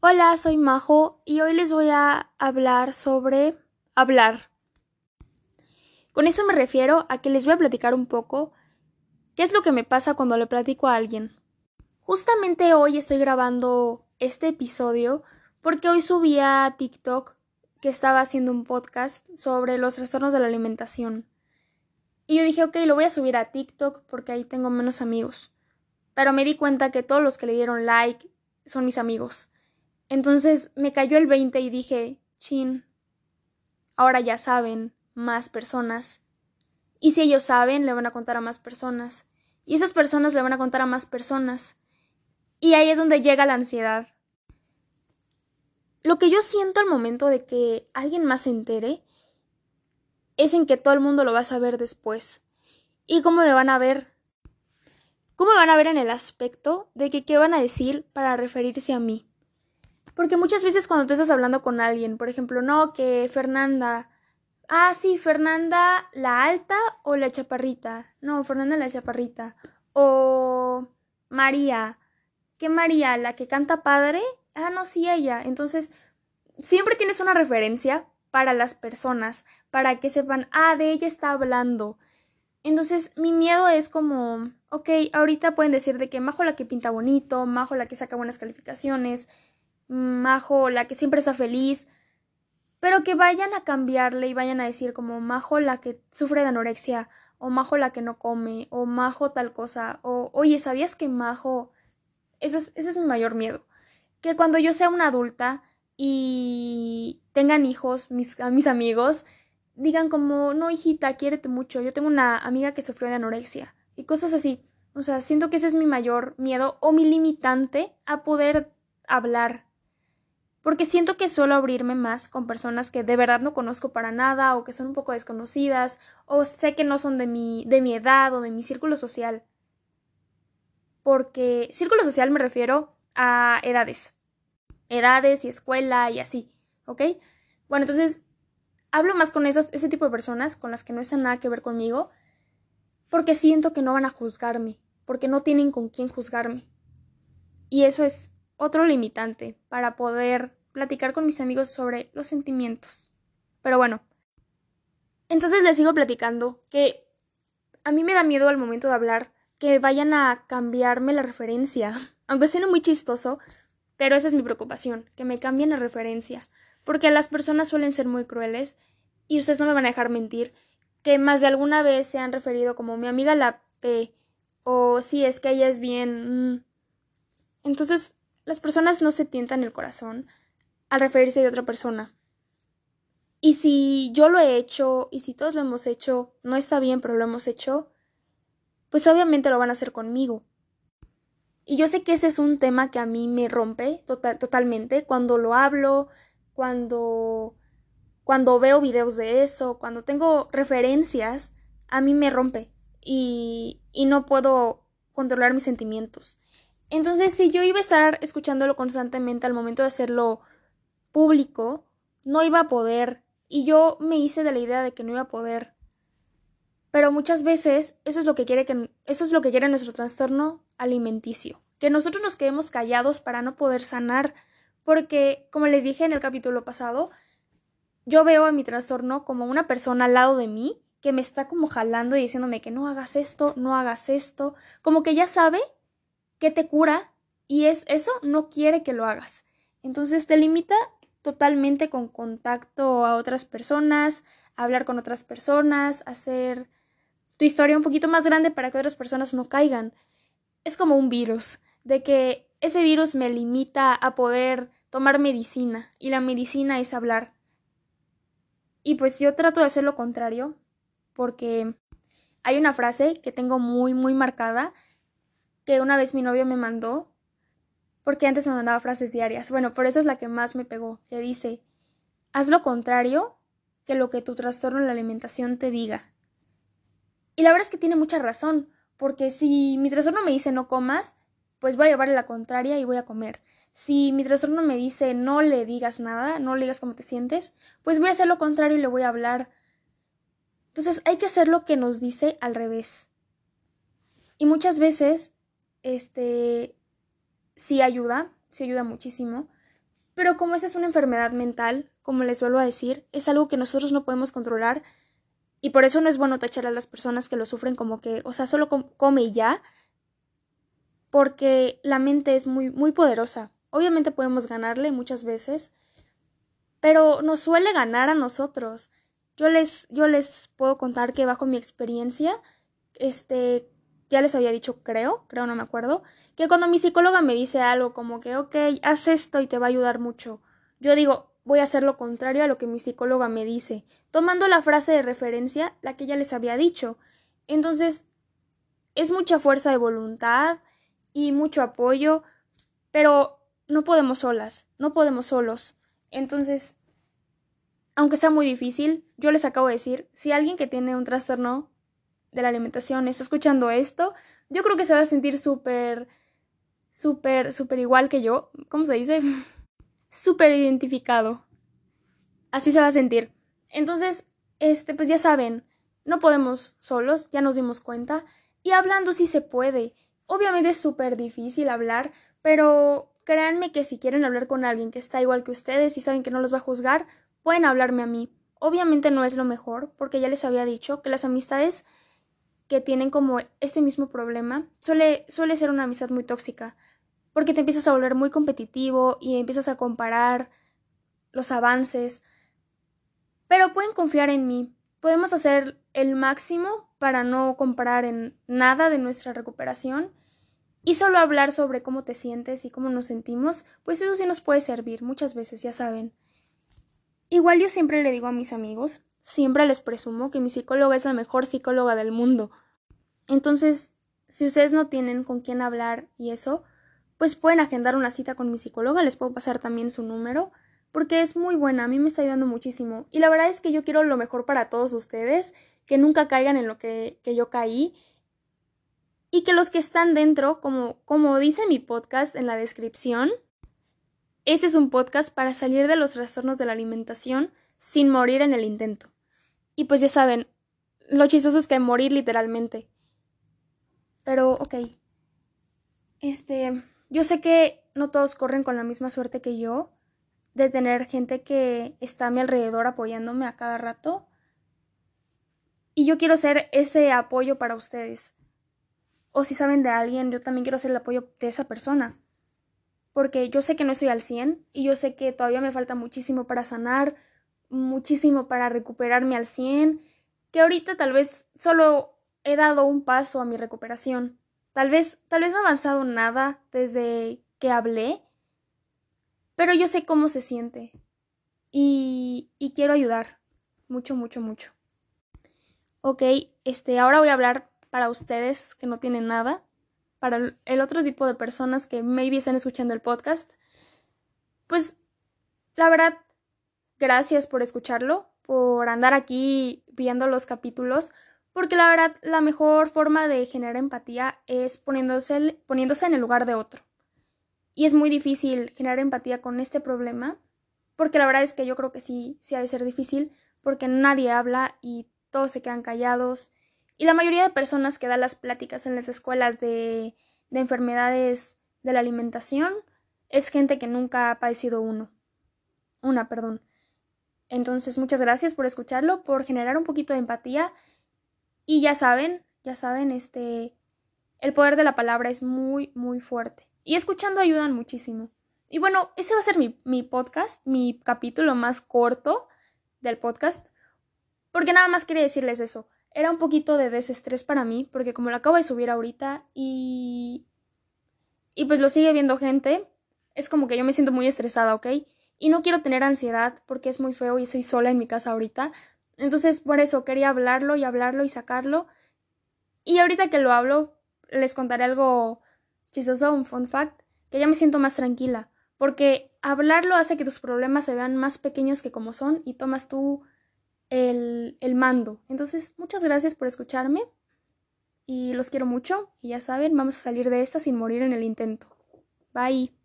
Hola, soy Majo y hoy les voy a hablar sobre hablar. Con eso me refiero a que les voy a platicar un poco qué es lo que me pasa cuando le platico a alguien. Justamente hoy estoy grabando este episodio porque hoy subí a TikTok que estaba haciendo un podcast sobre los trastornos de la alimentación. Y yo dije, ok, lo voy a subir a TikTok porque ahí tengo menos amigos. Pero me di cuenta que todos los que le dieron like son mis amigos. Entonces me cayó el 20 y dije, chin, ahora ya saben más personas. Y si ellos saben, le van a contar a más personas. Y esas personas le van a contar a más personas. Y ahí es donde llega la ansiedad. Lo que yo siento al momento de que alguien más se entere es en que todo el mundo lo va a saber después. ¿Y cómo me van a ver? ¿Cómo me van a ver en el aspecto de que qué van a decir para referirse a mí? Porque muchas veces cuando tú estás hablando con alguien, por ejemplo, no, que Fernanda, ah, sí, Fernanda la alta o la chaparrita, no, Fernanda la chaparrita, o María, ¿qué María? ¿La que canta padre? Ah, no, sí, ella. Entonces, siempre tienes una referencia para las personas, para que sepan, ah, de ella está hablando. Entonces, mi miedo es como, ok, ahorita pueden decir de que Majo la que pinta bonito, Majo la que saca buenas calificaciones, Majo, la que siempre está feliz, pero que vayan a cambiarle y vayan a decir como Majo la que sufre de anorexia, o Majo la que no come, o Majo tal cosa, o oye, ¿sabías que Majo... Eso es, ese es mi mayor miedo. Que cuando yo sea una adulta y tengan hijos, mis, mis amigos, digan como, no, hijita, quiérete mucho. Yo tengo una amiga que sufrió de anorexia y cosas así. O sea, siento que ese es mi mayor miedo o mi limitante a poder hablar porque siento que suelo abrirme más con personas que de verdad no conozco para nada o que son un poco desconocidas o sé que no son de mi, de mi edad o de mi círculo social. Porque círculo social me refiero a edades. Edades y escuela y así, ¿ok? Bueno, entonces hablo más con ese tipo de personas con las que no están nada que ver conmigo porque siento que no van a juzgarme, porque no tienen con quién juzgarme. Y eso es otro limitante para poder platicar con mis amigos sobre los sentimientos. Pero bueno, entonces les sigo platicando que a mí me da miedo al momento de hablar que vayan a cambiarme la referencia, aunque suene muy chistoso, pero esa es mi preocupación, que me cambien la referencia, porque las personas suelen ser muy crueles y ustedes no me van a dejar mentir que más de alguna vez se han referido como mi amiga la P o si es que ella es bien. Mm. Entonces, las personas no se tientan el corazón al referirse de otra persona. Y si yo lo he hecho y si todos lo hemos hecho, no está bien, pero lo hemos hecho, pues obviamente lo van a hacer conmigo. Y yo sé que ese es un tema que a mí me rompe total, totalmente cuando lo hablo, cuando cuando veo videos de eso, cuando tengo referencias, a mí me rompe y, y no puedo controlar mis sentimientos. Entonces, si yo iba a estar escuchándolo constantemente al momento de hacerlo público, no iba a poder. Y yo me hice de la idea de que no iba a poder. Pero muchas veces eso es lo que quiere que eso es lo que quiere nuestro trastorno alimenticio, que nosotros nos quedemos callados para no poder sanar, porque como les dije en el capítulo pasado, yo veo a mi trastorno como una persona al lado de mí que me está como jalando y diciéndome que no hagas esto, no hagas esto, como que ya sabe que te cura y es eso no quiere que lo hagas. Entonces te limita totalmente con contacto a otras personas, hablar con otras personas, hacer tu historia un poquito más grande para que otras personas no caigan. Es como un virus, de que ese virus me limita a poder tomar medicina y la medicina es hablar. Y pues yo trato de hacer lo contrario porque hay una frase que tengo muy muy marcada que una vez mi novio me mandó, porque antes me mandaba frases diarias. Bueno, por eso es la que más me pegó, que dice, haz lo contrario que lo que tu trastorno en la alimentación te diga. Y la verdad es que tiene mucha razón, porque si mi trastorno me dice no comas, pues voy a llevarle la contraria y voy a comer. Si mi trastorno me dice no le digas nada, no le digas cómo te sientes, pues voy a hacer lo contrario y le voy a hablar. Entonces hay que hacer lo que nos dice al revés. Y muchas veces este, sí ayuda, sí ayuda muchísimo, Pero como esa es una enfermedad mental, como les vuelvo a decir, es algo que nosotros no podemos controlar y por eso no es bueno tachar a las personas que lo sufren como que, o sea, solo come y ya, porque la mente es muy, muy poderosa. Obviamente podemos ganarle muchas veces, pero nos suele ganar a nosotros. Yo les, yo les puedo contar que bajo mi experiencia, este, ya les había dicho, creo, creo, no me acuerdo, que cuando mi psicóloga me dice algo como que, ok, haz esto y te va a ayudar mucho, yo digo, voy a hacer lo contrario a lo que mi psicóloga me dice, tomando la frase de referencia, la que ya les había dicho. Entonces, es mucha fuerza de voluntad y mucho apoyo, pero no podemos solas, no podemos solos. Entonces, aunque sea muy difícil, yo les acabo de decir, si alguien que tiene un trastorno de la alimentación está escuchando esto, yo creo que se va a sentir súper, súper, súper igual que yo. ¿Cómo se dice? súper identificado. Así se va a sentir. Entonces, este, pues ya saben, no podemos solos, ya nos dimos cuenta. Y hablando sí se puede. Obviamente es súper difícil hablar, pero créanme que si quieren hablar con alguien que está igual que ustedes y saben que no los va a juzgar, pueden hablarme a mí. Obviamente no es lo mejor, porque ya les había dicho que las amistades que tienen como este mismo problema suele, suele ser una amistad muy tóxica, porque te empiezas a volver muy competitivo y empiezas a comparar los avances. Pero pueden confiar en mí. Podemos hacer el máximo para no comparar en nada de nuestra recuperación y solo hablar sobre cómo te sientes y cómo nos sentimos, pues eso sí nos puede servir muchas veces, ya saben. Igual yo siempre le digo a mis amigos, siempre les presumo que mi psicóloga es la mejor psicóloga del mundo. Entonces, si ustedes no tienen con quién hablar y eso, pues pueden agendar una cita con mi psicóloga, les puedo pasar también su número, porque es muy buena, a mí me está ayudando muchísimo. Y la verdad es que yo quiero lo mejor para todos ustedes, que nunca caigan en lo que, yo caí, y que los que están dentro, como, como dice mi podcast en la descripción, ese es un podcast para salir de los trastornos de la alimentación sin morir en el intento. Y pues ya saben, lo chistoso es que morir literalmente. Pero, ok. Este, yo sé que no todos corren con la misma suerte que yo de tener gente que está a mi alrededor apoyándome a cada rato. Y yo quiero ser ese apoyo para ustedes. O si saben de alguien, yo también quiero ser el apoyo de esa persona. Porque yo sé que no estoy al 100 y yo sé que todavía me falta muchísimo para sanar, muchísimo para recuperarme al 100, que ahorita tal vez solo he dado un paso a mi recuperación. Tal vez, tal vez no he avanzado nada desde que hablé, pero yo sé cómo se siente y, y quiero ayudar. Mucho, mucho, mucho. Ok, este, ahora voy a hablar para ustedes que no tienen nada, para el otro tipo de personas que maybe están escuchando el podcast, pues la verdad, gracias por escucharlo, por andar aquí viendo los capítulos, porque la verdad la mejor forma de generar empatía es poniéndose, poniéndose en el lugar de otro. Y es muy difícil generar empatía con este problema, porque la verdad es que yo creo que sí, sí ha de ser difícil, porque nadie habla y todos se quedan callados y la mayoría de personas que dan las pláticas en las escuelas de, de enfermedades de la alimentación es gente que nunca ha padecido uno. Una, perdón. Entonces, muchas gracias por escucharlo, por generar un poquito de empatía. Y ya saben, ya saben, este, el poder de la palabra es muy, muy fuerte. Y escuchando ayudan muchísimo. Y bueno, ese va a ser mi, mi podcast, mi capítulo más corto del podcast. Porque nada más quería decirles eso era un poquito de desestrés para mí, porque como lo acabo de subir ahorita y... y pues lo sigue viendo gente, es como que yo me siento muy estresada, ¿ok? Y no quiero tener ansiedad porque es muy feo y soy sola en mi casa ahorita. Entonces, por eso quería hablarlo y hablarlo y sacarlo. Y ahorita que lo hablo, les contaré algo chistoso, un fun fact, que ya me siento más tranquila. Porque hablarlo hace que tus problemas se vean más pequeños que como son y tomas tú el, el mando. Entonces, muchas gracias por escucharme y los quiero mucho y ya saben, vamos a salir de esta sin morir en el intento. Bye.